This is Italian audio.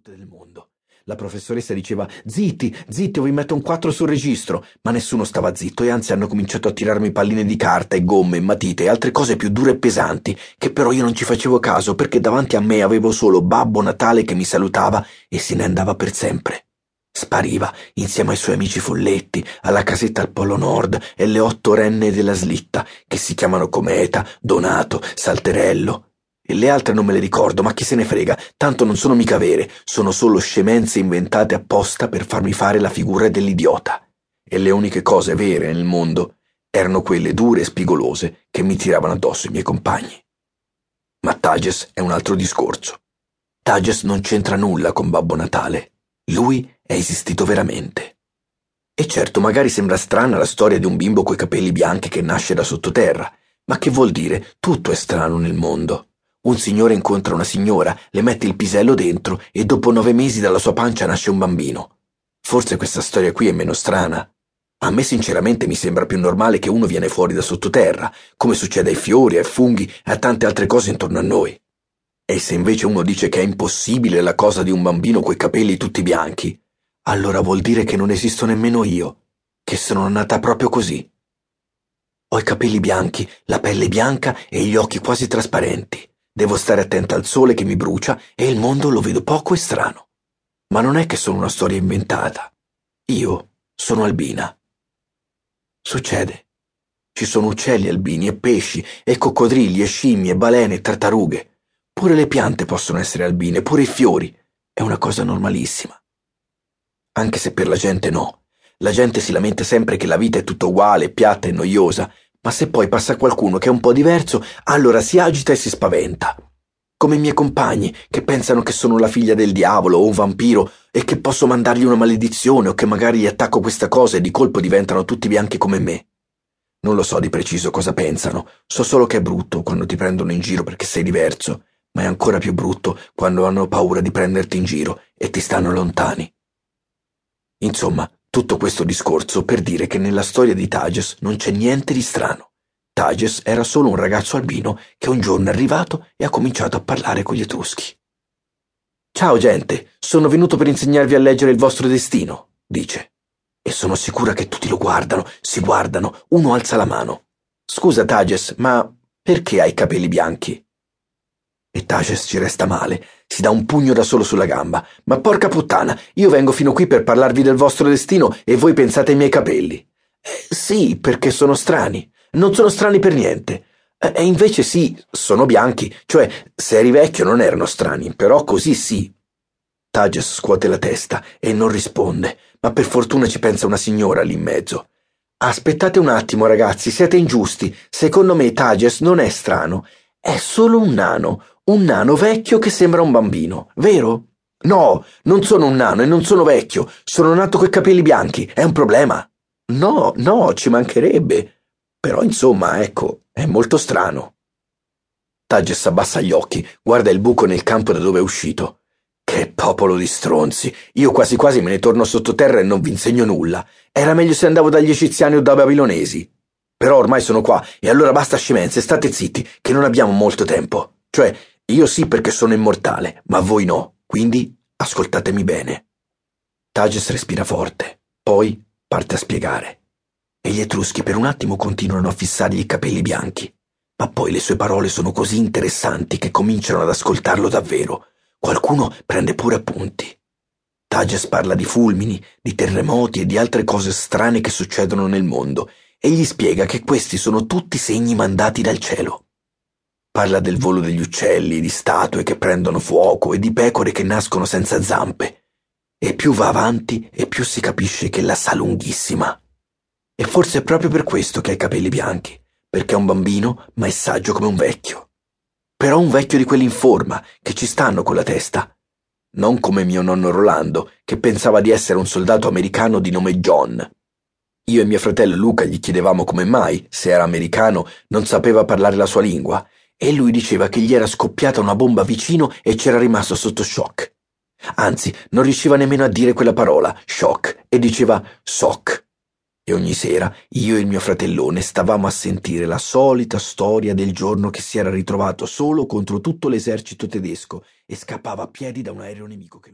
brutte del mondo. La professoressa diceva zitti, zitti o vi metto un 4 sul registro, ma nessuno stava zitto e anzi hanno cominciato a tirarmi palline di carta e gomme e matite e altre cose più dure e pesanti, che però io non ci facevo caso perché davanti a me avevo solo Babbo Natale che mi salutava e se ne andava per sempre. Spariva insieme ai suoi amici folletti, alla casetta al Polo Nord e le otto renne della slitta, che si chiamano Cometa, Donato, Salterello. E le altre non me le ricordo, ma chi se ne frega, tanto non sono mica vere, sono solo scemenze inventate apposta per farmi fare la figura dell'idiota. E le uniche cose vere nel mondo erano quelle dure e spigolose che mi tiravano addosso i miei compagni. Ma Tages è un altro discorso. Tages non c'entra nulla con Babbo Natale. Lui è esistito veramente. E certo, magari sembra strana la storia di un bimbo coi capelli bianchi che nasce da sottoterra, ma che vuol dire? Tutto è strano nel mondo. Un signore incontra una signora, le mette il pisello dentro e dopo nove mesi dalla sua pancia nasce un bambino. Forse questa storia qui è meno strana. A me sinceramente mi sembra più normale che uno viene fuori da sottoterra, come succede ai fiori, ai funghi e a tante altre cose intorno a noi. E se invece uno dice che è impossibile la cosa di un bambino coi capelli tutti bianchi, allora vuol dire che non esisto nemmeno io, che sono nata proprio così. Ho i capelli bianchi, la pelle bianca e gli occhi quasi trasparenti. Devo stare attenta al sole che mi brucia e il mondo lo vedo poco e strano. Ma non è che sono una storia inventata. Io sono albina. Succede. Ci sono uccelli albini e pesci e coccodrilli e scimmie, balene e tartarughe. Pure le piante possono essere albine, pure i fiori. È una cosa normalissima. Anche se per la gente no. La gente si lamenta sempre che la vita è tutta uguale, piatta e noiosa, ma se poi passa qualcuno che è un po' diverso, allora si agita e si spaventa. Come i miei compagni, che pensano che sono la figlia del diavolo o un vampiro e che posso mandargli una maledizione o che magari gli attacco questa cosa e di colpo diventano tutti bianchi come me. Non lo so di preciso cosa pensano, so solo che è brutto quando ti prendono in giro perché sei diverso, ma è ancora più brutto quando hanno paura di prenderti in giro e ti stanno lontani. Insomma, tutto questo discorso per dire che nella storia di Tages non c'è niente di strano. Tages era solo un ragazzo albino che un giorno è arrivato e ha cominciato a parlare con gli Etruschi. Ciao gente, sono venuto per insegnarvi a leggere il vostro destino, dice. E sono sicura che tutti lo guardano, si guardano, uno alza la mano. Scusa Tages, ma perché hai i capelli bianchi? E Tages ci resta male, si dà un pugno da solo sulla gamba. Ma porca puttana, io vengo fino qui per parlarvi del vostro destino e voi pensate ai miei capelli. Eh, sì, perché sono strani. Non sono strani per niente. Eh, e invece sì, sono bianchi, cioè se eri vecchio non erano strani, però così sì. Tages scuote la testa e non risponde, ma per fortuna ci pensa una signora lì in mezzo. Aspettate un attimo, ragazzi, siete ingiusti. Secondo me Tages non è strano, è solo un nano, un nano vecchio che sembra un bambino, vero? No, non sono un nano e non sono vecchio, sono nato coi capelli bianchi, è un problema. No, no, ci mancherebbe. Però insomma, ecco, è molto strano. Tages abbassa gli occhi, guarda il buco nel campo da dove è uscito. Che popolo di stronzi! Io quasi quasi me ne torno sottoterra e non vi insegno nulla. Era meglio se andavo dagli egiziani o dai babilonesi. Però ormai sono qua e allora basta scemenze, state zitti, che non abbiamo molto tempo. Cioè, io sì perché sono immortale, ma voi no, quindi ascoltatemi bene. Tages respira forte, poi parte a spiegare. E gli etruschi per un attimo continuano a fissargli i capelli bianchi, ma poi le sue parole sono così interessanti che cominciano ad ascoltarlo davvero. Qualcuno prende pure appunti. Tages parla di fulmini, di terremoti e di altre cose strane che succedono nel mondo e gli spiega che questi sono tutti segni mandati dal cielo. Parla del volo degli uccelli, di statue che prendono fuoco e di pecore che nascono senza zampe. E più va avanti e più si capisce che la sa lunghissima. E forse è proprio per questo che ha i capelli bianchi, perché è un bambino ma è saggio come un vecchio. Però un vecchio di quelli in forma, che ci stanno con la testa. Non come mio nonno Rolando, che pensava di essere un soldato americano di nome John. Io e mio fratello Luca gli chiedevamo come mai, se era americano, non sapeva parlare la sua lingua, e lui diceva che gli era scoppiata una bomba vicino e c'era rimasto sotto shock. Anzi, non riusciva nemmeno a dire quella parola, shock, e diceva sock. E ogni sera io e il mio fratellone stavamo a sentire la solita storia del giorno che si era ritrovato solo contro tutto l'esercito tedesco e scappava a piedi da un aereo nemico che